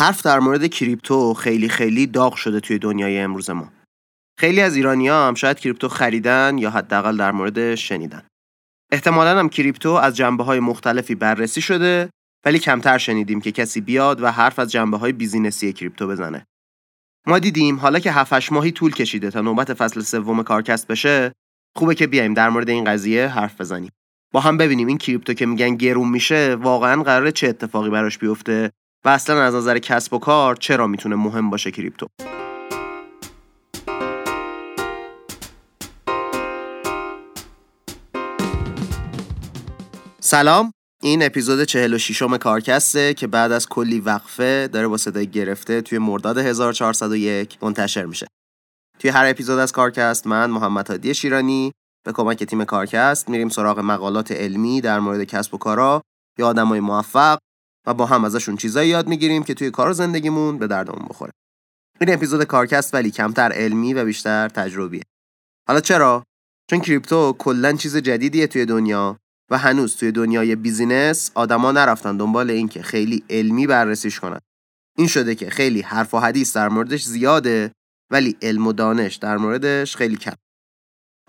حرف در مورد کریپتو خیلی خیلی داغ شده توی دنیای امروز ما. خیلی از ایرانی ها هم شاید کریپتو خریدن یا حداقل در مورد شنیدن. احتمالا هم کریپتو از جنبه های مختلفی بررسی شده ولی کمتر شنیدیم که کسی بیاد و حرف از جنبه های business ی کریپتو بزنه. ما دیدیم حالا که 7 ماهی طول کشیده تا نوبت فصل سوم کارکست بشه خوبه که بیایم در مورد این قضیه حرف بزنیم. با هم ببینیم این کریپتو که میگن گرون میشه واقعا قراره چه اتفاقی براش بیفته و اصلا از نظر کسب و کار چرا می‌تونه مهم باشه کریپتو؟ سلام این اپیزود 46 م کارکسته که بعد از کلی وقفه داره با صدای گرفته توی مرداد 1401 منتشر میشه. توی هر اپیزود از کارکست من محمد هادی شیرانی به کمک تیم کارکست میریم سراغ مقالات علمی در مورد کسب و کارا یا آدمای موفق با هم ازشون چیزایی یاد می‌گیریم که توی کار زندگیمون به دردمون بخوره. این اپیزود کارکست ولی کمتر علمی و بیشتر تجربیه. حالا چرا؟ چون کریپتو کلا چیز جدیدیه توی دنیا و هنوز توی دنیای business آدما نرفتن دنبال اینکه خیلی علمی بررسیش کنن. این شده که خیلی حرف و حدیث در موردش زیاده ولی علم و دانش در موردش خیلی کم.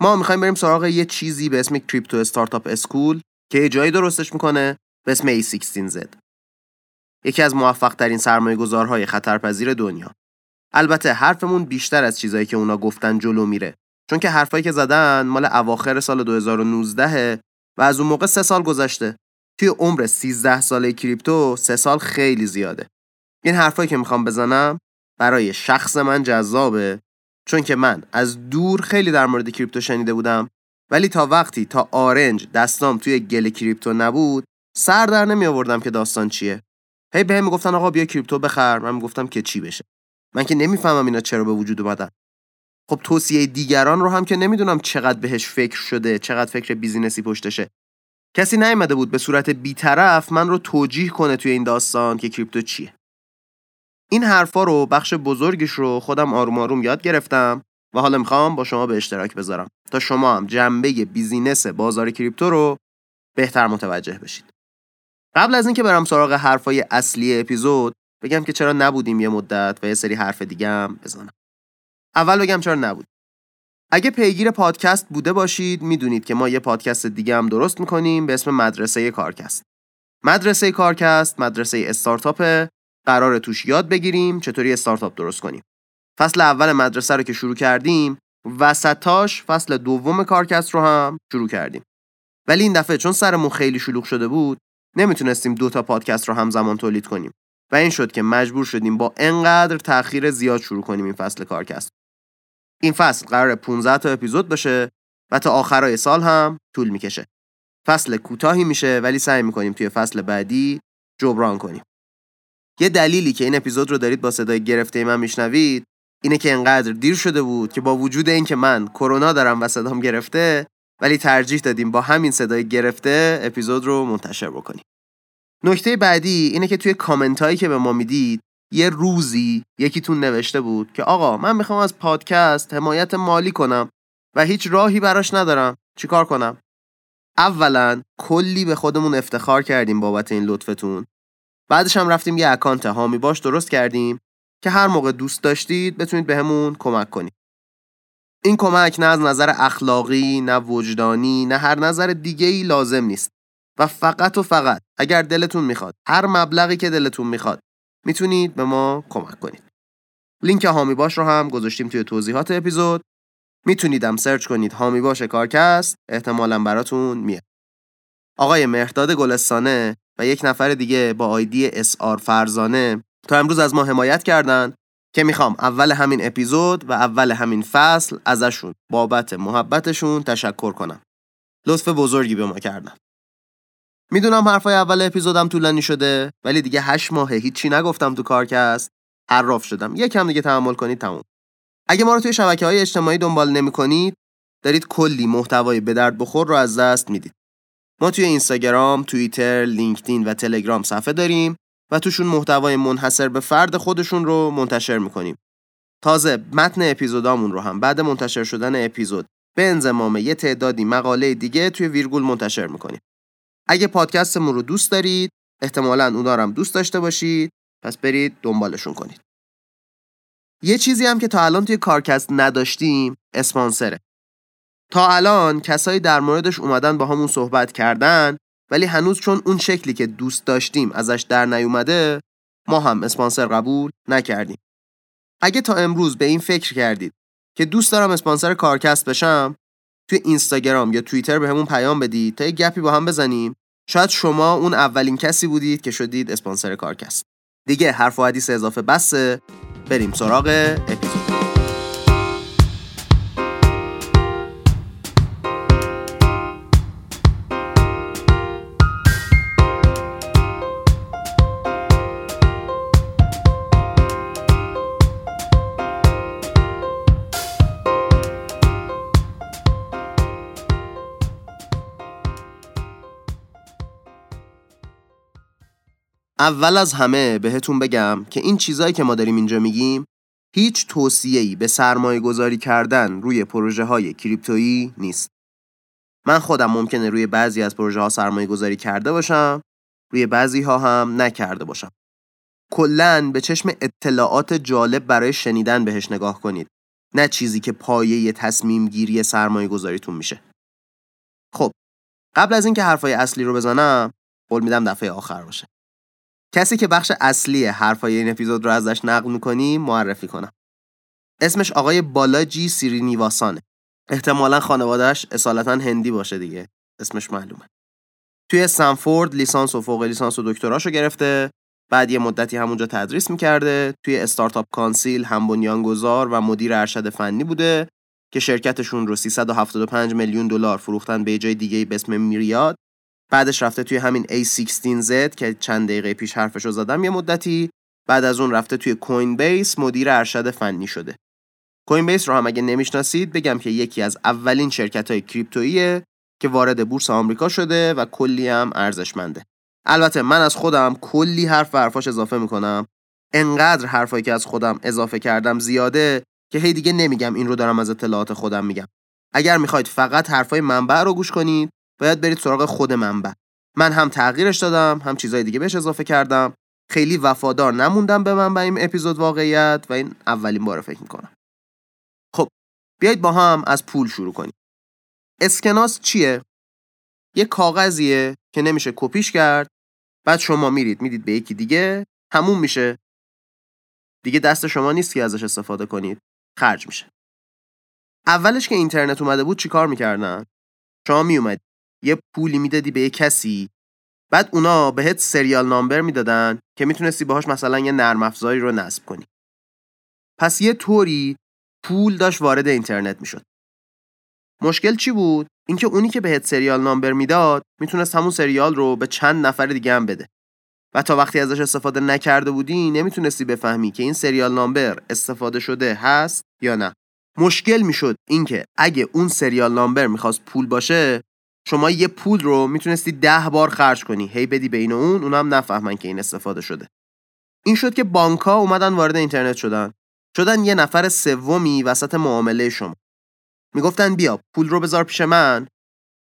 ما می‌خوایم بریم سراغ یه چیزی به اسم Crypto Startup School که یه جایی درستش می‌کنه به اسم A16Z. یکی از موفق ترین سرمایه گذارهای خطرپذیر دنیا. البته حرفمون بیشتر از چیزایی که اونا گفتن جلو میره چون که حرفایی که زدن مال اواخر سال 2019 و از اون موقع سه سال گذشته. توی عمر 13 ساله کریپتو سه سال خیلی زیاده. این حرفایی که می‌خوام بزنم برای شخص من جذابه چون که من از دور خیلی در مورد کریپتو شنیده بودم ولی تا وقتی تا آرنج دستام توی گل کریپتو نبود سر در نمی آوردم که داستان چیه هی بهم می‌گفتن آقا بیا کریپتو بخر. من می‌گفتم که چی بشه. من که نمی‌فهمم اینا چرا به وجود اومدن. خب توصیه دیگران رو هم که نمی‌دونم چقدر بهش فکر شده چقدر فکر business ی پشتشه. کسی نیومده بود به صورت بیطرف من رو توجیه کنه توی این داستان که کریپتو چیه. این حرفا رو بخش بزرگش رو خودم آروم آروم یاد گرفتم و حالا می‌خوام با شما به اشتراک بذارم. تا شما هم جنبه business بازار کریپتو رو بهتر متوجه بشید. قبل از اینکه برم سراغ حرفای اصلی اپیزود بگم که چرا نبودیم یه مدت و یه سری حرف دیگه هم بزنم. اول بگم چرا نبود. اگه پیگیر پادکست بوده باشید می‌دونید که ما یه پادکست دیگه هم درست می‌کنیم به اسم مدرسه کارکست. مدرسه کارکست مدرسه استارتاپ قرار توش یاد بگیریم چطوری استارتاپ درست کنیم. فصل اول مدرسه رو که شروع کردیم وسطاش فصل دوم کارکست رو هم شروع کردیم. ولی این دفعه چون سرمون خیلی شلوغ شده بود نمی‌تونستیم دو تا پادکست رو همزمان تولید کنیم و این شد که مجبور شدیم با انقدر تاخیر زیاد شروع کنیم این فصل کارکست. این فصل قرار 15 تا اپیزود باشه و تا آخرای سال هم طول می‌کشه. فصل کوتاهی میشه ولی سعی می‌کنیم توی فصل بعدی جبران کنیم. یه دلیلی که این اپیزود رو دارید با صدای گرفته من میشنوید اینه که انقدر دیر شده بود که با وجود اینکه من کرونا دارم و صدام گرفته ولی ترجیح دادیم با همین صدای گرفته اپیزود رو منتشر بکنیم. نکته بعدی اینه که توی کامنت هایی که به ما می‌دید یه روزی یکیتون نوشته بود که آقا من می‌خوام از پادکست حمایت مالی کنم و هیچ راهی براش ندارم چیکار کنم اولا کلی به خودمون افتخار کردیم بابت این لطفتون بعدش هم رفتیم یه اکانت هامی باش درست کردیم که هر موقع دوست داشتید بتونید بهمون کمک کنید. این کمک نه از نظر اخلاقی، نه وجدانی، نه هر نظر دیگه ای لازم نیست و فقط و فقط اگر دلتون می‌خواد هر مبلغی که دلتون می‌خواد می‌تونید به ما کمک کنید. لینک هامی باش رو هم گذاشتیم توی توضیحات اپیزود. میتونیدم سرچ کنید هامی باش کارکست احتمالا براتون میاد. آقای مهرداد گلستانه و یک نفر دیگه با آیدی اسار فرزانه تا امروز از ما حمایت کردن که می‌خوام اول همین اپیزود و اول همین فصل ازشون بابت محبتشون تشکر کنم. لطف بزرگی به ما کردن. می‌دونم حرفای اول اپیزودم طولانی شده ولی دیگه هشت ماهه هیچی نگفتم تو کارکست. حراف شدم. یکم دیگه تحمل کنید تموم. اگه ما رو توی شبکه های اجتماعی دنبال نمی کنید دارید کلی محتوای به درد بخور رو از دست می‌دید. ما توی اینستاگرام، توییتر، لینکدین و تلگرام صفحه داریم. و توشون محتوای منحصر به فرد خودشون رو منتشر می‌کنیم. تازه متن اپیزودامون رو هم بعد منتشر شدن اپیزود به انضمام یه تعدادی مقاله دیگه توی ویرگول منتشر می‌کنیم. اگه پادکستمون رو دوست دارید، احتمالا اونا رو هم دوست داشته باشید پس برید دنبالشون کنید یه چیزی هم که تا الان توی کارکست نداشتیم اسپانسره تا الان کسایی در موردش اومدن با همون صحبت کردن ولی هنوز چون اون شکلی که دوست داشتیم ازش در نیومده ما هم اسپانسر قبول نکردیم. اگه تا امروز به این فکر کردید که دوست دارم اسپانسر کارکست بشم توی اینستاگرام یا توییتر به پیام بدید تا یه گپی با هم بزنیم. شاید شما اون اولین کسی بودید که شدید اسپانسر کارکست. دیگه حرف و حدیث اضافه بسه. بریم سراغ اپیزود. اول از همه بهتون بگم که این چیزایی که ما داریم اینجا میگیم هیچ توصیه‌ای به سرمایه گذاری کردن روی پروژه های کریپتویی نیست. من خودم ممکنه روی بعضی از پروژه ها سرمایه گذاری کرده باشم روی بعضی ها هم نکرده باشم. کلا به چشم اطلاعات جالب برای شنیدن بهش نگاه کنید. نه چیزی که پایه تصمیم گیری سرمایه گذاریتون میشه. خب قبل از اینکه حرفای اصلی رو بزنم قول میدم دفعه آخر باشه. کسی که بخش اصلی حرفای این اپیزود رو ازش نقل می‌کنیم معرفی کنم. اسمش آقای بالاجی سیرینیواسانه. احتمالا خانوادهش اصالتا هندی باشه دیگه. اسمش معلومه. توی سنفورد لیسانس و فوق لیسانس و دکتراشو گرفته بعد یه مدتی همونجا تدریس می‌کرده توی استارتاپ کانسیل هم بنیانگذار و مدیر ارشد فنی بوده که شرکتشون رو 375 میلیون دلار فروختن به جای دیگه به اسم میریاد. بعدش رفته توی همین A16Z که چند دقیقه پیش حرفش رو زدم یه مدتی. بعد از اون رفته توی کوین بیس مدیر ارشد فنی شده. کوین بیس رو هم اگه نمی‌شناسید بگم که یکی از اولین شرکت های کریپتوییه که وارد بورس آمریکا شده و کلی هم ارزشمنده. البته من از خودم کلی حرف و حرفاش اضافه می‌کنم. انقدر حرفایی که از خودم اضافه کردم زیاده که هی دیگه نمیگم این رو دارم از اطلاعات خودم میگم. اگر می‌خواید فقط حرفای منبع رو گوش کنید باید برید سراغ خود منبع من هم تغییرش دادم هم چیزای دیگه بهش اضافه کردم. خیلی وفادار نموندم به منبع این اپیزود واقعیت و این اولین بار فکر می‌کنم. خب بیایید با هم از پول شروع کنیم. اسکناس چیه؟ یه کاغذیه که نمیشه کپیش کرد. بعد شما میرید می‌دید به یکی دیگه. همون میشه. دیگه دست شما نیست که ازش استفاده کنید. خرج میشه. اولش که اینترنت اومده بود چیکار می‌کردن؟ شما میومد یه پولی می‌دادی به یه کسی؟ بعد اونا بهت سریال نامبر می‌دادن که می‌تونستی باهاش مثلا یه نرم افزاری رو نصب کنی. پس یه طوری پول داشت وارد اینترنت می‌شد. مشکل چی بود؟ اینکه اونی که بهت سریال نامبر می‌داد می‌تونست همون سریال رو به چند نفر دیگه هم بده. و تا وقتی ازش استفاده نکرده بودی نمی‌تونستی بفهمی که این سریال نامبر استفاده شده هست یا نه. مشکل می‌شد اینکه اگه اون سریال نامبر می‌خواست پول باشه شما یه پول رو می‌تونستی ده بار خرج کنی. هی بدی بین اون اونم نفهمن که این استفاده شده. این شد که بانک ها اومدن وارد اینترنت شدن. شدن یه نفر سومی وسط معامله شما. می‌گفتن بیا پول رو بذار پیش من.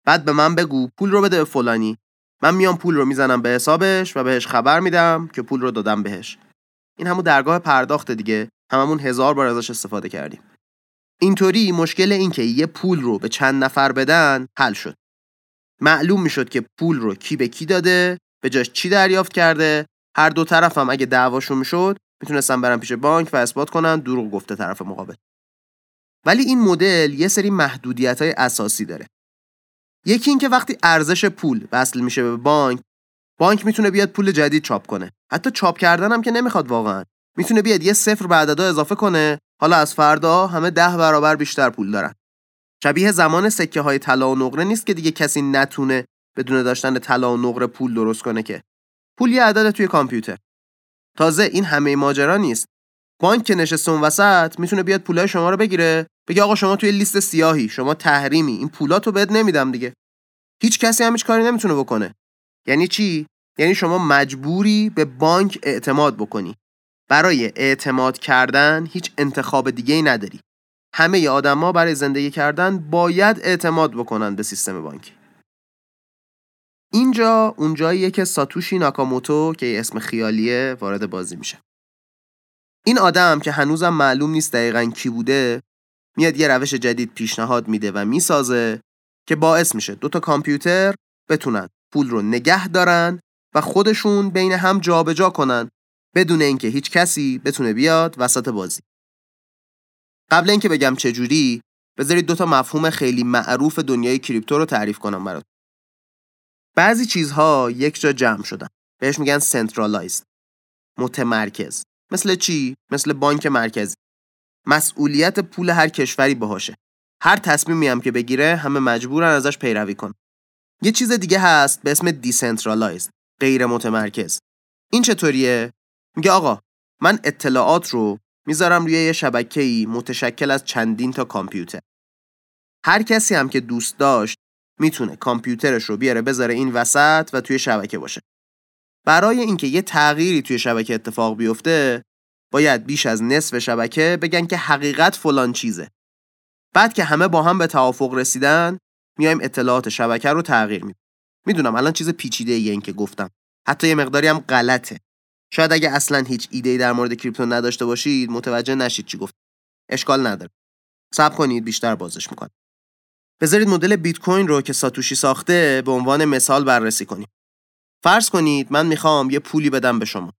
بعد به من بگو پول رو بده به فلانی. من میام پول رو می‌زنم به حسابش و بهش خبر میدم که پول رو دادم بهش. این همون درگاه پرداخت دیگه. هممون هزار بار ازش استفاده کردیم. اینطوری مشکل این که یه پول رو به چند نفر بدن حل شد. معلوم می‌شد که پول رو کی به کی داده به جاش چی دریافت کرده. هر دو طرف هم اگه دعواشون می‌شد می‌تونستن برن پیش بانک و اثبات کنن دروغ گفته طرف مقابل. ولی این مدل یه سری محدودیت های اساسی داره. یکی اینکه وقتی ارزش پول وصل میشه به بانک بانک می‌تونه بیاد پول جدید چاپ کنه. حتی چاپ کردن هم که نمی‌خواد واقعا. می‌تونه بیاد یه صفر به عددا اضافه کنه. حالا از فردا همه ده برابر بیشتر پول دارن. شبیه زمان سکه های طلا و نقره نیست که دیگه کسی نتونه بدون داشتن طلا و نقره پول درست کنه که. پول یه عدد توی کامپیوتر. تازه این همه ماجرا نیست. بانک که نشسته اون وسط می‌تونه بیاد پولای شما رو بگیره بگه آقا شما توی لیست سیاهی شما تحریمی این پولاتو بهت نمیدم دیگه. هیچ کسی هم هیچ کاری نمی‌تونه بکنه. یعنی چی؟ یعنی شما مجبوری به بانک اعتماد بکنی. برای اعتماد کردن هیچ انتخاب دیگه ای نداری. همه آدما برای زندگی کردن باید اعتماد بکنن به سیستم بانکی اینجا اونجاییه که ساتوشی ناکاموتو که اسم خیالیه وارد بازی میشه. این آدم که هنوزم معلوم نیست دقیقا کی بوده میاد یه روش جدید پیشنهاد میده و می‌سازه که باعث میشه دوتا کامپیوتر بتونن پول رو نگه دارن و خودشون بین هم جابجا جا کنن بدون اینکه هیچ کسی بتونه بیاد وسط بازی. قبل اینکه بگم چجوری بذارید دوتا مفهوم خیلی معروف دنیای کریپتو رو تعریف کنم برات. بعضی چیزها یک جا جمع شدن. بهش میگن centralized متمرکز. مثل چی؟ مثل بانک مرکزی. مسئولیت پول هر کشوری باهاشه. هر تصمیمی هم که بگیره همه مجبورن ازش پیروی کنن. یه چیز دیگه هست به اسم decentralized غیر متمرکز. این چطوریه؟ میگه آقا من اطلاعات رو می‌ذارم روی یه شبکه‌ای متشکل از چندین تا کامپیوتر. هر کسی هم که دوست داشت می‌تونه کامپیوترش رو بیاره بذاره این وسط و توی شبکه باشه. برای اینکه یه تغییری توی شبکه اتفاق بیفته باید بیش از نصف شبکه بگن که حقیقت فلان چیزه. بعد که همه با هم به توافق رسیدن میایم اطلاعات شبکه رو تغییر میدیم. می‌دونم الان چیز پیچیده ای این که گفتم. حتی یه مقداری هم غلطه. شاید اگه اصلا هیچ ایده در مورد کریپتو نداشته باشید متوجه نشید چی گفت. اشکال نداره. صبر کنید بیشتر بازش می‌کنم. بذارید مدل بیت کوین رو که ساتوشی ساخته به عنوان مثال بررسی کنیم. فرض کنید من می‌خوام یه پولی بدم به شما.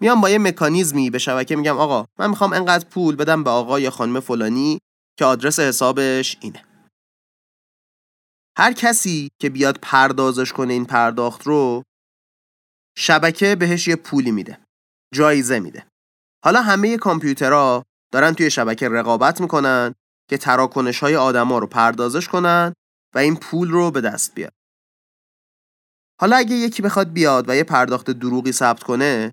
میام با یه مکانیزمی به شبکه میگم آقا من می‌خوام انقدر پول بدم به آقا یا خانم فلانی که آدرس حسابش اینه. هر کسی که بیاد پردازش کنه این پرداخت رو شبکه بهش یه پولی میده. جایزه میده. حالا همه کامپیوترها دارن توی شبکه رقابت می‌کنن که تراکنش های آدما رو پردازش کنن و این پول رو به دست بیاد حالا اگه یکی بخواد بیاد و یه پرداخت دروغی ثبت کنه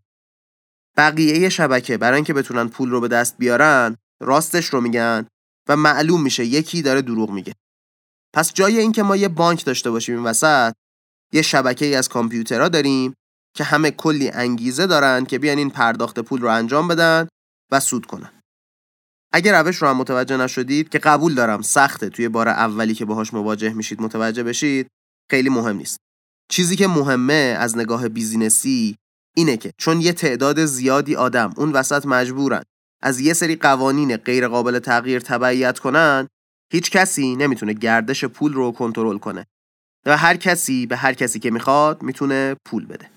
بقیه شبکه برای اینکه بتونن پول رو به دست بیارن راستش رو میگن و معلوم میشه یکی داره دروغ میگه. پس جای اینکه ما یه بانک داشته باشیم این وسط یه شبکه ای از کامپیوترها داریم که همه کلی انگیزه دارن که بیان این پرداخت پول رو انجام بدن و سود کنن. اگر روش رو هم متوجه نشدید که قبول دارم سخته توی بار اولی که باهاش مواجه میشید متوجه بشید خیلی مهم نیست. چیزی که مهمه از نگاه بیزینسی اینه که چون یه تعداد زیادی آدم اون وسط مجبورن از یه سری قوانین غیر قابل تغییر تبعیت کنن هیچ کسی نمی‌تونه گردش پول رو کنترل کنه و هر کسی به هر کسی که می‌خواد می‌تونه پول بده.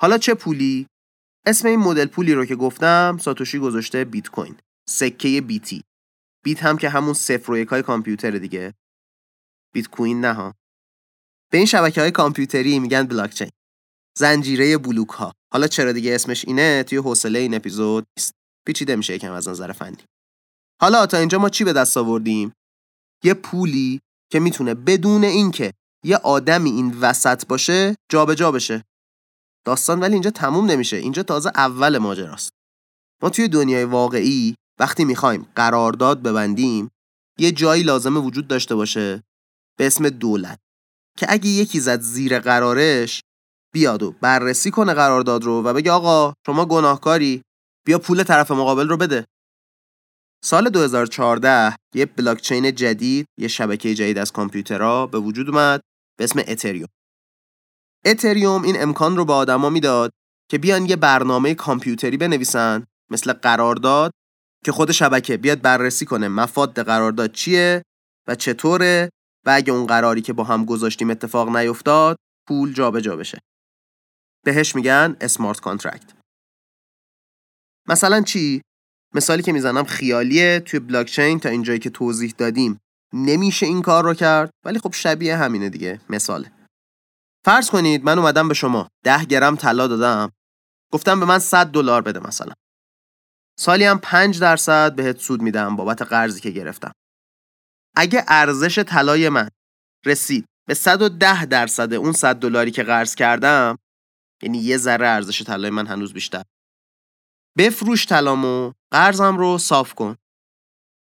حالا چه پولی؟ اسم این مدل پولی رو که گفتم ساتوشی گذاشته بیت کوین. سکه بیتی. بیت هم که همون صفر و های کامپیوتر دیگه. بیت کوین نه ها. به این شبکه های کامپیوتری میگن بلاکچین. زنجیره بلوک ها. حالا چرا دیگه اسمش اینه؟ توی حوصله این اپیزود نیست. پیچیده میشه یکم از نظر فنی. حالا تا اینجا ما چی به دست آوردیم؟ یه پولی که می‌تونه بدون اینکه یه آدمی این وسط باشه جابجا جا بشه. داستان ولی اینجا تموم نمیشه. اینجا تازه اول ماجراست. ما توی دنیای واقعی وقتی می‌خوایم قرارداد ببندیم یه جایی لازمه وجود داشته باشه به اسم دولت که اگه یکی زد زیر قرارش بیاد و بررسی کنه قرارداد رو و بگه آقا شما گناهکاری بیا پول طرف مقابل رو بده. سال 2014 یه بلاکچین جدید یه شبکه جدید از کامپیوترها به وجود اومد به اسم اتریوم اتریوم این امکان رو به آدما می‌داد که بیان یه برنامه کامپیوتری بنویسن مثل قرارداد که خود شبکه بیاد بررسی کنه مفاد قرارداد چیه و چطوره و اگه اون قراری که با هم گذاشتیم اتفاق نیفتاد پول جابجا جا بشه. بهش میگن smart contract مثلا چی؟ مثالی که می‌زنم خیالیه توی بلاکچین تا اینجایی که توضیح دادیم. نمیشه این کار رو کرد ولی خب شبیه همینه دیگه مثاله. فرض کنید من اومدم به شما. ده گرم طلا دادم. گفتم به من 100 دلار بده مثلا. سالی هم 5 درصد بهت سود میدم بابت قرضی که گرفتم. اگه ارزش طلای من رسید به 110 درصد اون 100 دلاری که قرض کردم یعنی یه ذره ارزش طلای من هنوز بیشتر. بفروش طلامو قرضم رو صاف کن.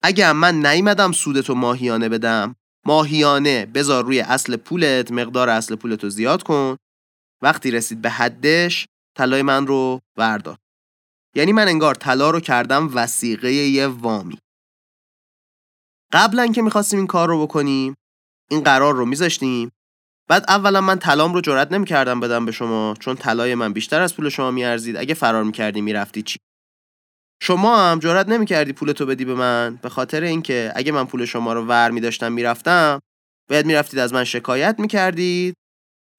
اگه من نیومدم سودتو ماهیانه بدم ماهیانه بذار روی اصل پولت مقدار اصل پولتو زیاد کن. وقتی رسید به حدش طلای من رو وردار. یعنی من انگار طلا رو کردم وسیقه یه وامی. قبلا که می‌خواستیم این کار رو بکنیم این قرار رو میذاشتیم. بعد اولا من طلام رو جرئت نمی‌کردم بدم به شما چون طلای من بیشتر از پول شما میارزید. اگه فرار می‌کردی می‌رفتی چی؟ شما هم جرئت نمی‌کردی پولتو بدی به من؟ به خاطر اینکه اگه من پول شما رو ور میداشتم می‌رفتم باید می‌رفتید از من شکایت می‌کردید.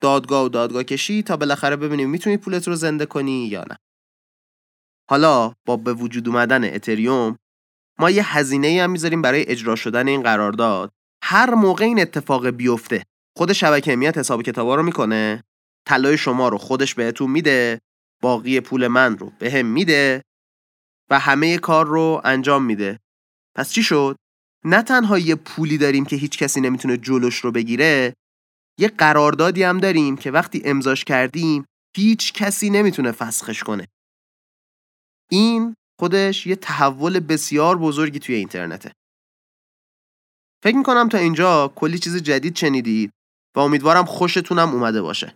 دادگاه و دادگاه کشی تا بالاخره ببینیم می‌تونی پولت رو زنده کنی یا نه. حالا با به وجود اومدن اتریوم ما یه هزینه هم می‌ذاریم برای اجرا شدن این قرارداد. هر موقع این اتفاق بیفته خود شبکه میاد حساب کتابا رو می‌کنه. طلای شما رو خودش بهتون میده باقی پول من رو به میده. و همه کار رو انجام میده. پس چی شد؟ نه تنها یه پولی داریم که هیچ کسی نمی‌تونه جلوش رو بگیره یه قراردادی هم داریم که وقتی امضاش کردیم هیچ کسی نمی‌تونه فسخش کنه. این خودش یه تحول بسیار بزرگی توی اینترنته. فکر می‌کنم تا اینجا کلی چیز جدید شنیدید و امیدوارم خوشتونم اومده باشه.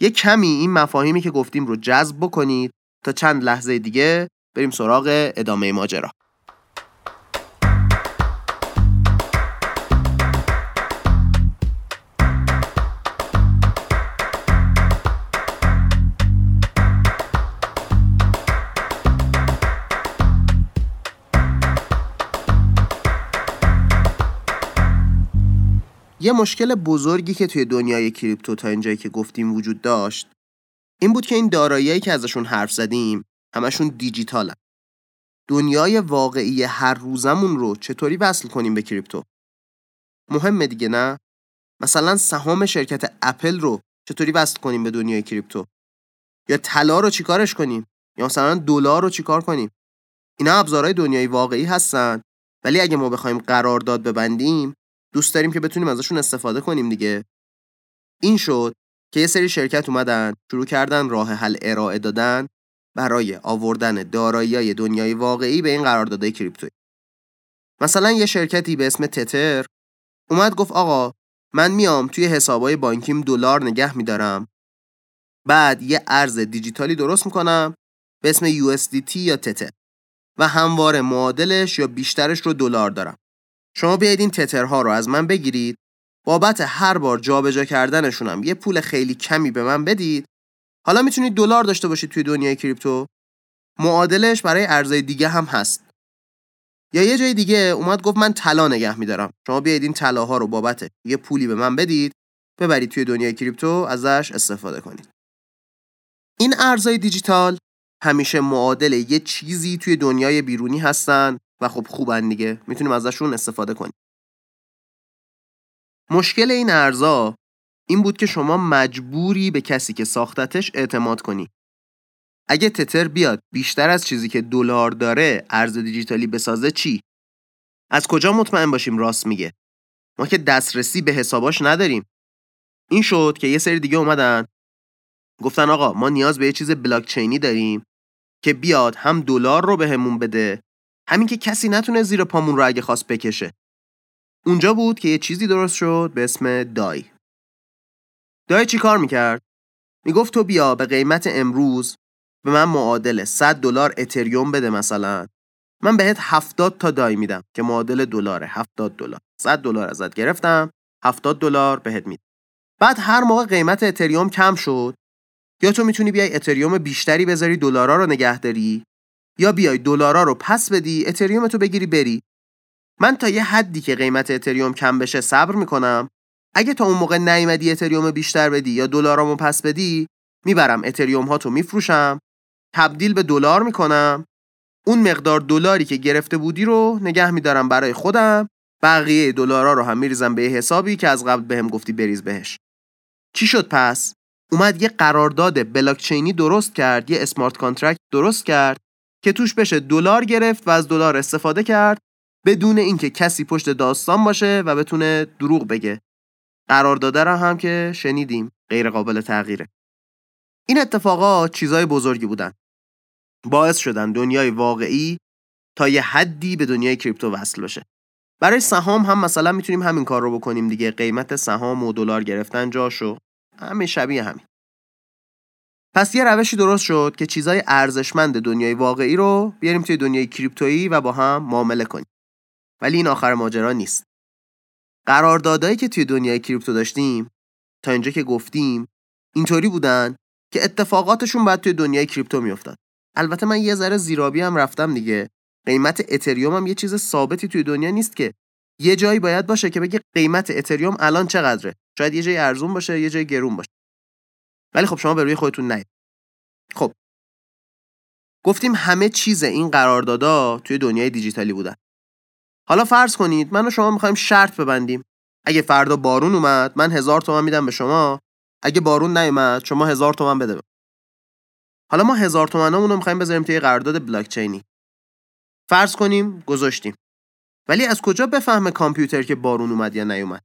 یه کمی این مفاهیمی که گفتیم رو جذب بکنید تا چند لحظه دیگه بریم سراغ ادامه ماجرا. یه مشکل بزرگی که توی دنیای کریپتو تا اینجایی که گفتیم وجود داشت این بود که این داراییایی که ازشون حرف زدیم همشون دیجیتالن دنیای واقعی هر روزمون رو چطوری وصل کنیم به کریپتو؟ مهمه دیگه نه؟ مثلا سهام شرکت اپل رو چطوری وصل کنیم به دنیای کریپتو؟ یا طلا رو چیکارش کنیم؟ یا مثلا دلار رو چیکار کنیم؟ اینا ابزارهای دنیای واقعی هستن ولی اگه ما بخوایم قرارداد ببندیم دوست داریم که بتونیم ازشون استفاده کنیم دیگه. این شد که یه سری شرکت اومدن شروع کردن راه حل ارائه دادن برای آوردن دارایی دنیای واقعی به این قراردادهای کریپتویی. مثلا یه شرکتی به اسم تتر اومد گفت آقا من میام توی حسابای بانکیم دلار نگه میدارم. بعد یه ارز دیجیتالی درست می‌کنم به اسم USDT یا تتر و همواره معادلش یا بیشترش رو دلار دارم. شما بیاید این تترها رو از من بگیرید. بابت هر بار جابجا کردنشونم یه پول خیلی کمی به من بدید حالا می‌تونید دلار داشته باشید توی دنیای کریپتو. معادلش برای ارزهای دیگه هم هست. یا یه جای دیگه اومد گفت من طلا نگه میدارم. شما بیاید این طلاها رو بابت یه پولی به من بدید ببرید توی دنیای کریپتو ازش استفاده کنید. این ارزهای دیجیتال همیشه معادل یه چیزی توی دنیای بیرونی هستن و خب خوبن دیگه. می‌تونیم ازشون استفاده کنیم. مشکل این ارزا این بود که شما مجبوری به کسی که ساختتش اعتماد کنی. اگه تتر بیاد بیشتر از چیزی که دلار داره ارز دیجیتالی بسازه چی؟ از کجا مطمئن باشیم راست میگه؟ ما که دسترسی به حساباش نداریم. این شد که یه سری دیگه اومدن. گفتن آقا ما نیاز به یه چیز بلاکچینی داریم که بیاد هم دلار رو بهمون به بده همین که کسی نتونه زیر پامون رو اگه خواست بکشه. اونجا بود که یه چیزی درست شد به اسم دای. دای چی کار می‌کرد؟ می‌گفت تو بیا به قیمت امروز به من معادل 100 دلار اتریوم بده مثلا. من بهت 70 تا دای میدم که معادل دلاره 70 دلار. 100 دلار ازت گرفتم 70 دلار بهت میدم. بعد هر موقع قیمت اتریوم کم شد یا تو می‌تونی بیای اتریوم بیشتری بذاری دلارا رو نگه داری یا بیای دلارا رو پس بدی اتریوم تو بگیری بری. من تا یه حدی که قیمت اتریوم کم بشه صبر می‌کنم. اگه تا اون موقع نیومدی اتریوم بیشتر بدی یا دلارامو پس بدی می‌برم اتریوم ها تو میفروشم تبدیل به دلار می‌کنم. اون مقدار دلاری که گرفته بودی رو نگه میدارم برای خودم. بقیه دلارا رو هم میریزم به حسابی که از قبل بهم گفتی بریز بهش. چی شد پس؟ اومد یه قرارداد بلاکچینی درست کرد یه smart contract درست کرد که توش بشه دلار گرفت و از دلار استفاده کرد بدون اینکه کسی پشت داستان باشه و بتونه دروغ بگه. قرارداد را هم که شنیدیم غیر قابل تغییره. این اتفاقات چیزای بزرگی بودن. باعث شدن دنیای واقعی تا یه حدی به دنیای کریپتو وصل بشه. برای سهام هم مثلا می‌تونیم همین کار رو بکنیم دیگه. قیمت سهام و دلار گرفتن جاشو همین شبیه همین. پس یه روشی درست شد که چیزای ارزشمند دنیای واقعی رو بیاریم توی دنیای کریپتویی و با هم معامله کنیم. ولی این آخر ماجرا نیست. قراردادهایی که توی دنیای کریپتو داشتیم تا اینجا که گفتیم اینطوری بودن که اتفاقاتشون بعد توی دنیای کریپتو میافتاد. البته من یه ذره زیرابی هم رفتم دیگه. قیمت اتریوم هم یه چیز ثابتی توی دنیا نیست که یه جایی باید باشه که بگه قیمت اتریوم الان چقدره. شاید یه جایی ارزون باشه یه جایی گرون باشه. ولی خب شما به روی خودتون نید خب. گفتیم همه چیز این قراردادا توی دنیای دیجیتالی بودن. حالا فرض کنید من و شما می‌خوایم شرط ببندیم. اگه فردا بارون اومد من هزار تومن میدم به شما. اگه بارون نیومد شما هزار تومن بده حالا ما هزار تومنامون رو می‌خوایم بذاریم توی قرارداد بلاکچینی. فرض کنیم گذاشتیم. ولی از کجا بفهمه کامپیوتر که بارون اومد یا نیومد؟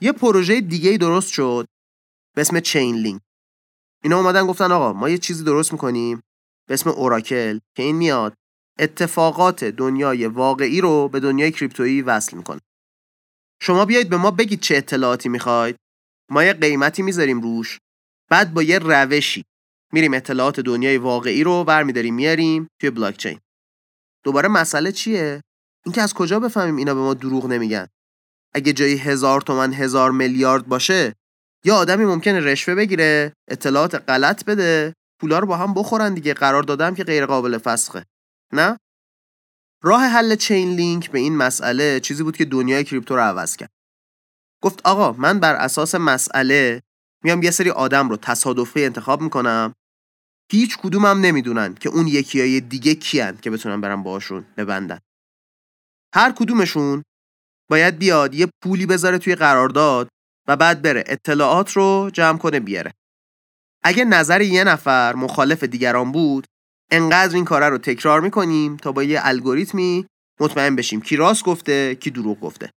یه پروژه دیگه درست شد به اسم چین لینک اینا اومدن گفتن آقا ما یه چیزی درست می‌کنیم به اسم اوراکل که این میاد اتفاقات دنیای واقعی رو به دنیای کریپتویی وصل می‌کنه. شما بیایید به ما بگید چه اطلاعاتی می‌خواید. ما یه قیمتی می‌ذاریم روش. بعد با یه روشی میریم اطلاعات دنیای واقعی رو برمیداریم میاریم توی بلاکچین. دوباره مسئله چیه؟ اینکه از کجا بفهمیم اینا به ما دروغ نمیگن؟ اگه جایی هزار تومن هزار میلیارد باشه یا آدمی ممکنه رشوه بگیره اطلاعات غلط بده پولا رو با هم بخورن دیگه قرار دادم که غیر قابل فسخه. نه؟ راه حل چین لینک به این مسئله چیزی بود که دنیای کریپتو رو عوض کرد. گفت آقا من بر اساس مسئله میام یه سری آدم رو تصادفی انتخاب می‌کنم. هیچ کدومم نمی‌دونن که اون یکی های دیگه کیان که بتونن برن باشون ببندن. هر کدومشون باید بیاد یه پولی بذاره توی قرارداد و بعد بره اطلاعات رو جمع کنه بیاره. اگه نظر یه نفر مخالف دیگران بود انقدر این کاره رو تکرار می‌کنیم تا با یه الگوریتمی مطمئن بشیم کی راست گفته کی دروغ گفته.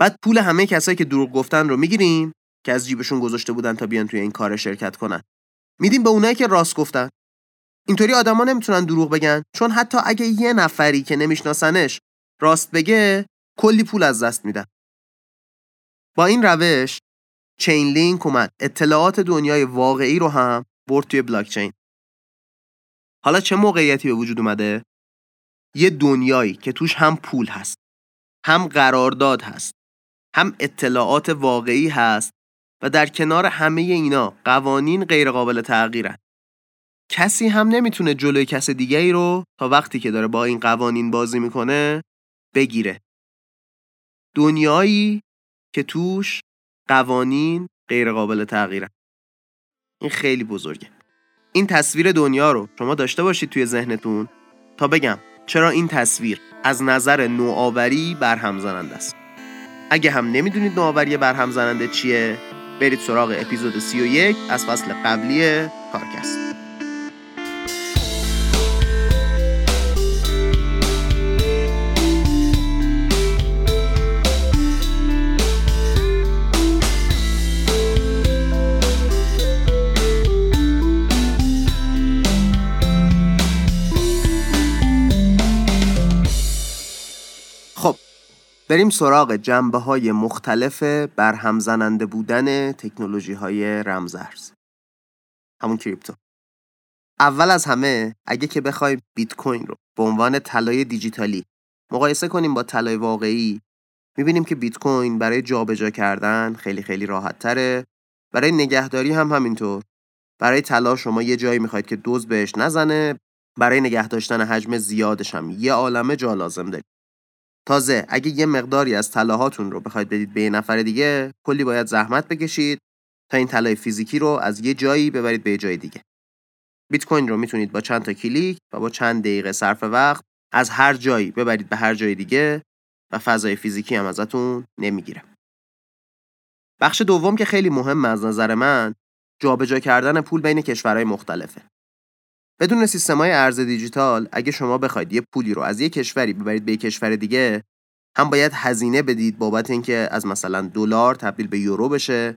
بعد پول همه کسایی که دروغ گفتن رو می‌گیریم که از جیبشون گذاشته بودن تا بیان توی این کار شرکت کنن. میدیم به اونایی که راست گفتن. اینطوری آدما نمی‌تونن دروغ بگن چون حتی اگه یه نفری که نمیشناسنش راست بگه کلی پول از دست میدن. با این روش چین لینک اومد. اطلاعات دنیای واقعی رو هم برد توی بلاکچین حالا چه موقعیتی به وجود اومده؟ یه دنیایی که توش هم پول هست هم قرارداد هست هم اطلاعات واقعی هست و در کنار همه اینا قوانین غیرقابل تغییرن. کسی هم نمی‌تونه جلوی کس دیگه ای رو تا وقتی که داره با این قوانین بازی می‌کنه بگیره. دنیایی که توش قوانین غیرقابل تغییرن. این خیلی بزرگه. این تصویر دنیا رو شما داشته باشید توی ذهنتون تا بگم چرا این تصویر از نظر نوآوری برهم زننده است. اگه هم نمی‌دونید نوآوری برهم زننده چیه برید سراغ اپیزود 31 از فصل قبلی کارکست. بریم سراغ جنبه های مختلف برهم زننده بودن تکنولوژی های رمزارز. همون کریپتو. اول از همه اگه که بخوایم بیت کوین رو به عنوان طلای دیجیتالی مقایسه کنیم با طلای واقعی می‌بینیم که بیت کوین برای جابجا کردن خیلی خیلی راحت تره برای نگهداری هم همینطور. برای طلا شما یه جایی می‌خواید که دوز بهش نزنه برای نگه داشتن حجم زیادش هم یه عالمه جا لازم دارید. تازه اگه یه مقداری از طلاهاتون رو بخواید بدید به یه نفر دیگه کلی باید زحمت بکشید تا این طلای فیزیکی رو از یه جایی ببرید به یه جای دیگه. بیت کوین رو می‌تونید با چند تا کلیک و با چند دقیقه صرف وقت از هر جایی ببرید به هر جای دیگه و فضای فیزیکی هم ازتون نمی‌گیره. بخش دوم که خیلی مهم از نظر من جابجا کردن پول بین کشورهای مختلفه. بدون های ارز دیجیتال اگه شما بخواید یه پولی رو از یه کشوری ببرید به یه کشور دیگه هم باید هزینه بدید بابت اینکه از مثلا دلار تبدیل به یورو بشه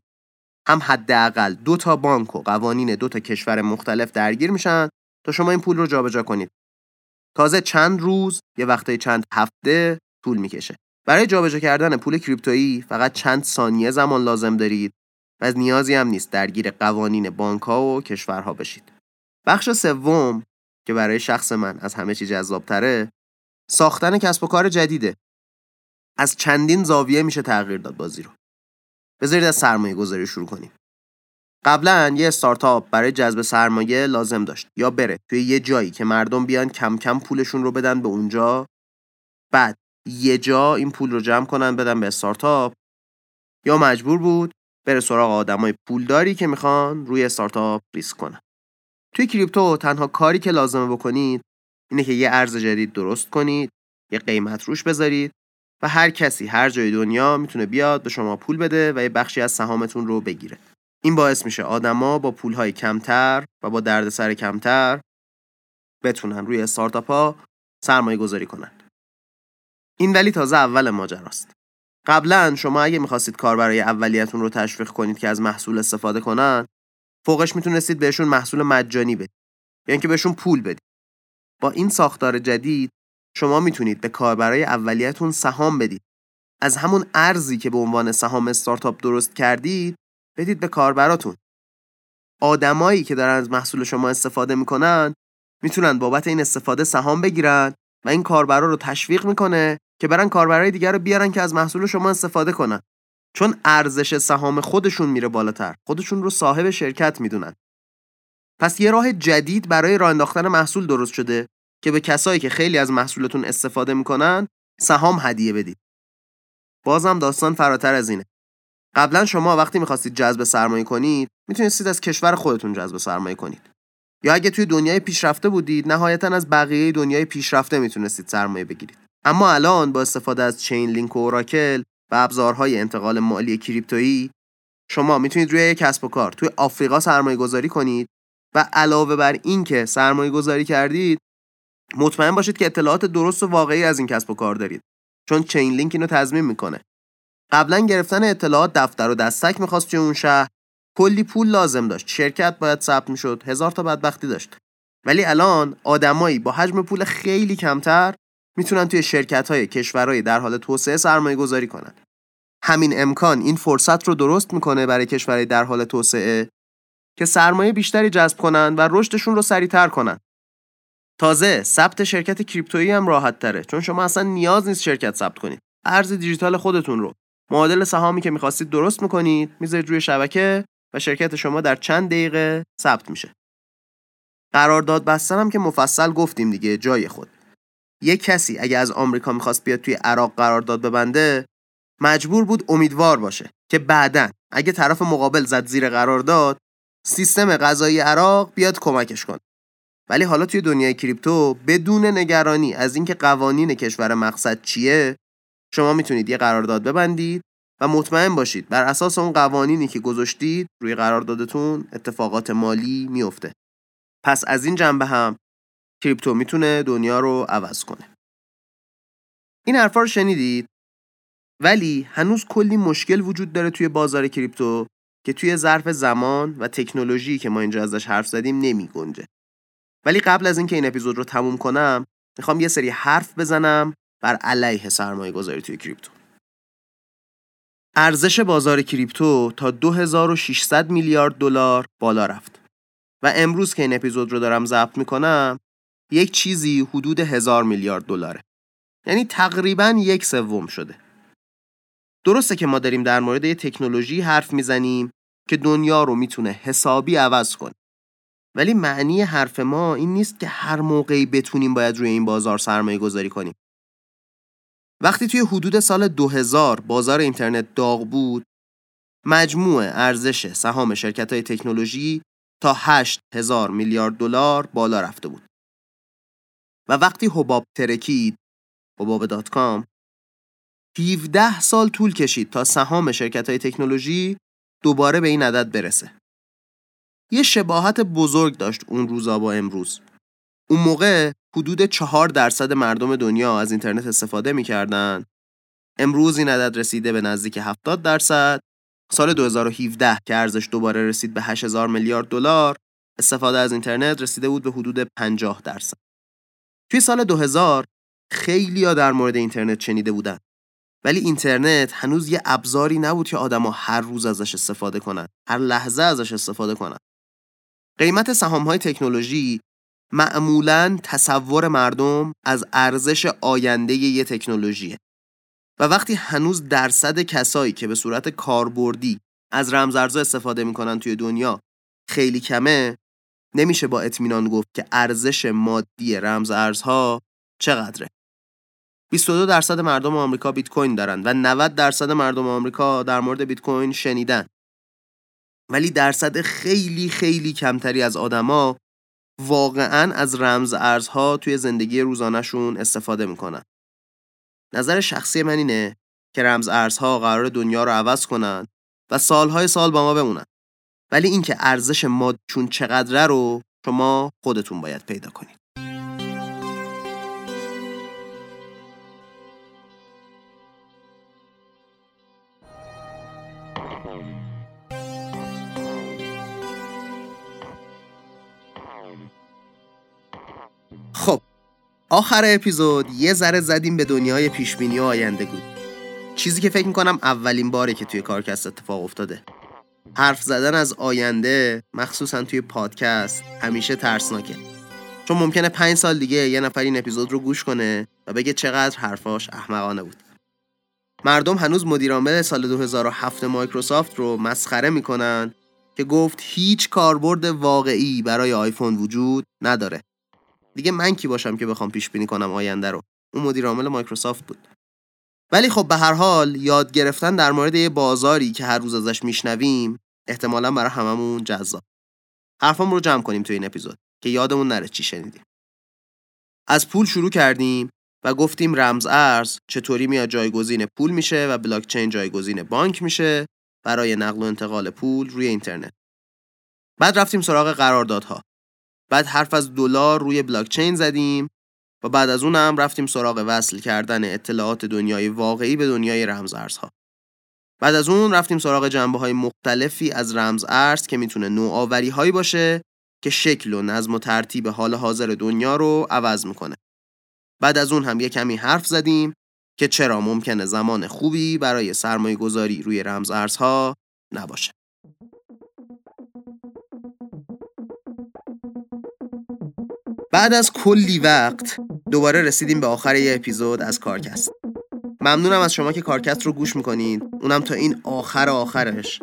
هم حداقل دو تا بانک و قوانین دو تا کشور مختلف درگیر میشن تا شما این پول رو جابجا کنید. تازه چند روز یه وقتای چند هفته طول می‌کشه. برای جابجا کردن پول کریپتویی فقط چند ثانیه زمان لازم دارید و از نیازی هم نیست درگیر قوانین بانک ها و کشورها بشید. بخش سوم که برای شخص من از همه چی جذابتره ساختن کسب و کار جدیده. از چندین زاویه میشه تغییر داد بازی رو. بذارید از سرمایه گذاری شروع کنیم. قبلا یه استارتاپ برای جذب سرمایه لازم داشت. یا بره. توی یه جایی که مردم بیان کم کم پولشون رو بدن به اونجا. بعد یه جا این پول رو جمع کنن بدن به استارتاپ. یا مجبور بود بره سراغ آدمای پولداری که می‌خوان روی استارتاپ ریسک کنن. توی کریپتو تنها کاری که لازمه بکنید اینه که یه ارز جدید درست کنید یه قیمت روش بذارید و هر کسی هر جای دنیا می‌تونه بیاد به شما پول بده و یه بخشی از سهامتون رو بگیره. این باعث میشه آدما با پولهای کمتر و با دردسر کمتر بتونن روی استارتاپ ها سرمایه گذاری کنن. این ولی تازه اول ماجراست. قبلا شما اگه می‌خواستید برای اولیتون رو تشویق کنید که از محصول استفاده کنن فوقش می‌تونستید بهشون محصول مجانی بدید یعنی که بهشون پول بدید. با این ساختار جدید شما می‌تونید به کاربرای اولیتون سهام بدید. از همون ارزی که به عنوان سهام استارتاپ درست کردید بدید به کاربراتون. آدمایی که دارن از محصول شما استفاده می‌کنن می‌تونن بابت این استفاده سهام بگیرن و این کاربرا رو تشویق می‌کنه که برن کاربرای دیگر رو بیارن که از محصول شما استفاده کنن. چون ارزش سهام خودشون میره بالاتر. خودشون رو صاحب شرکت می‌دونن. پس یه راه جدید برای راه انداختن محصول درست شده که به کسایی که خیلی از محصولتون استفاده می‌کنن سهام هدیه بدید. بازم داستان فراتر از اینه. قبلا شما وقتی می‌خواستید جذب سرمایه کنید می‌تونستید از کشور خودتون جذب سرمایه کنید. یا اگه توی دنیای پیشرفته بودید نهایتا از بقیه دنیای پیشرفته می‌تونستید سرمایه بگیرید. اما الان با استفاده از چین لینک و اوراکل و ابزارهای انتقال مالی کریپتویی شما می‌تونید روی کسب و کار توی آفریقا سرمایه گذاری کنید و علاوه بر این که سرمایه گذاری کردید مطمئن باشید که اطلاعات درست و واقعی از این کسب و کار دارید چون چین لینک اینو تضمین می‌کنه. قبلا گرفتن اطلاعات دفتر و دستک می‌خواست توی اون شهر کلی پول لازم داشت. شرکت باید ثبت می‌شد هزار تا بدبختی داشت. ولی الان آدمایی با حجم پول خیلی کمتر می‌تونن توی شرکت های کشورهای در حال توسعه سرمایه گذاری کنن. همین امکان این فرصت رو درست می‌کنه برای کشورهای در حال توسعه که سرمایه بیشتری جذب کنن و رشدشون رو سریعتر کنن. تازه ثبت شرکت کریپتویی هم راحت تره چون شما اصلا نیاز نیست شرکت ثبت کنید. ارز دیجیتال خودتون رو. معادل سهامی که می‌خواستید درست می‌کنید می‌ذارید روی شبکه و شرکت شما در چند دقیقه ثبت میشه. قرارداد بستن هم که مفصل گفتیم دیگه جای خود. یک کسی اگه از آمریکا می‌خواست بیاد توی عراق قرارداد ببنده مجبور بود امیدوار باشه که بعدا اگه طرف مقابل زد زیر قرارداد سیستم غذایی عراق بیاد کمکش کنه. ولی حالا توی دنیای کریپتو بدون نگرانی از اینکه قوانین کشور مقصد چیه شما می‌تونید یه قرارداد ببندید و مطمئن باشید بر اساس اون قوانینی که گذاشتید روی قراردادتون اتفاقات مالی میفته پس از این جنبه هم کریپتو می‌تونه دنیا رو عوض کنه. این حرفا رو شنیدید؟ ولی هنوز کلی مشکل وجود داره توی بازار کریپتو که توی ظرف زمان و تکنولوژی که ما اینجا ازش حرف زدیم نمی گنجه. ولی قبل از اینکه این اپیزود رو تموم کنم می‌خوام یه سری حرف بزنم بر علیه سرمایه گذاری توی کریپتو. ارزش بازار کریپتو تا 2600 میلیارد دلار بالا رفت. و امروز که این اپیزود رو دارم ضبط می‌کنم یک چیزی حدود هزار میلیارد دلاره. یعنی تقریبا یک سوم شده. درسته که ما داریم در مورد یه تکنولوژی حرف می‌زنیم که دنیا رو می‌تونه حسابی عوض کنه. ولی معنی حرف ما این نیست که هر موقعی بتونیم باید روی این بازار سرمایه گذاری کنیم. وقتی توی حدود سال 2000 بازار اینترنت داغ بود مجموع ارزش سهام شرکت های تکنولوژی تا 8 هزار میلیارد دلار بالا رفته بود. و وقتی حباب ترکید حباب دات کام 17 سال طول کشید تا سهام شرکت های تکنولوژی دوباره به این عدد برسه. یه شباهت بزرگ داشت اون روزا با امروز. اون موقع حدود چهار درصد مردم دنیا از اینترنت استفاده می‌کردن. امروز این عدد رسیده به نزدیک 70 درصد. سال 2017 که ارزش دوباره رسید به 8000 میلیارد دلار استفاده از اینترنت رسیده بود به حدود 50 درصد. توی سال 2000 خیلی ها در مورد اینترنت شنیده بودن. ولی اینترنت هنوز یه ابزاری نبود که آدما هر روز ازش استفاده کنن هر لحظه ازش استفاده کنن. قیمت سهام های تکنولوژی معمولا تصور مردم از ارزش آینده یه تکنولوژیه. و وقتی هنوز درصد کسایی که به صورت کاربردی از رمزارزها استفاده می‌کنن توی دنیا خیلی کمه نمیشه با اطمینان گفت که ارزش مادی رمز ارزها چقدره. 22 درصد مردم آمریکا بیت کوین دارن و 90 درصد مردم آمریکا در مورد بیت کوین شنیدن. ولی درصد خیلی خیلی کمتری از آدما واقعا از رمز ارزها توی زندگی روزانهشون استفاده می‌کنن. نظر شخصی من اینه که رمز ارزها قرار دنیا رو عوض کنن و سالهای سال با ما بمونن. ولی اینکه ارزش مادشون چقدره رو شما خودتون باید پیدا کنید. خب آخر اپیزود یه ذره زدیم به دنیای پیشبینی و آینده بود چیزی که فکر می‌کنم اولین باره که توی کارکست اتفاق افتاده. حرف زدن از آینده مخصوصا توی پادکست همیشه ترسناکه. چون ممکنه پنج سال دیگه یه نفر این اپیزود رو گوش کنه و بگه چقدر حرفاش احمقانه بود. مردم هنوز مدیرعامل سال 2007 مایکروسافت رو مسخره می‌کنن که گفت هیچ کاربرد واقعی برای آیفون وجود نداره. دیگه من کی باشم که بخوام پیش بینی کنم آینده رو؟ اون مدیر عامل مایکروسافت بود. ولی خب به هر حال یاد گرفتن در مورد یه بازاری که هر روز ازش میشنویم احتمالا برای هممون جذاب. حرفام رو جمع کنیم تو این اپیزود که یادمون نره چی شنیدیم. از پول شروع کردیم و گفتیم رمز ارز چطوری میاد جایگزین پول میشه و بلاک چین جایگزین بانک میشه برای نقل و انتقال پول روی اینترنت. بعد رفتیم سراغ قراردادها. بعد حرف از دلار روی بلاک چین زدیم و بعد از اونم رفتیم سراغ وصل کردن اطلاعات دنیای واقعی به دنیای رمز ارزها. بعد از اون رفتیم سراغ جنبه های مختلفی از رمز ارز که می‌تونه نوآوری هایی باشه که شکل و نظم و ترتیب حال حاضر دنیا رو عوض می‌کنه. بعد از اون هم یه کمی حرف زدیم که چرا ممکنه زمان خوبی برای سرمایه گذاری روی رمز ارزها نباشه. بعد از کلی وقت دوباره رسیدیم به آخر یه اپیزود از کارکست. ممنونم از شما که کارکست رو گوش می‌کنید. اونم تا این آخر آخرش.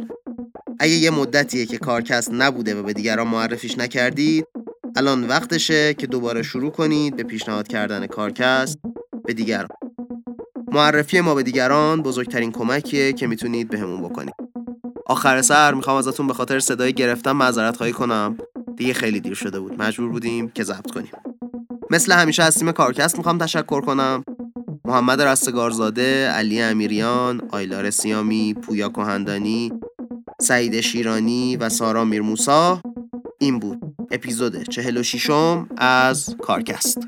اگه یه مدتیه که کارکست نبوده و به دیگران معرفیش نکردید الان وقتشه که دوباره شروع کنید به پیشنهاد کردن کارکست به دیگران. معرفی ما به دیگران بزرگترین کمکیه که می‌تونید بهمون به بکنید. آخر سر می‌خوام ازتون به خاطر صدای گرفتم معذرت خواهی کنم. دیگه خیلی دیر شده بود. مجبور بودیم که ضبط کنیم. مثل همیشه از تیم کارکست می‌خوام تشکر کنم. محمد رستگارزاده، علی امیریان، آیلار سیامی، پویا کهندانی، سعید شیرانی و سارا میرموسا. این بود اپیزود 46 م از کارکست.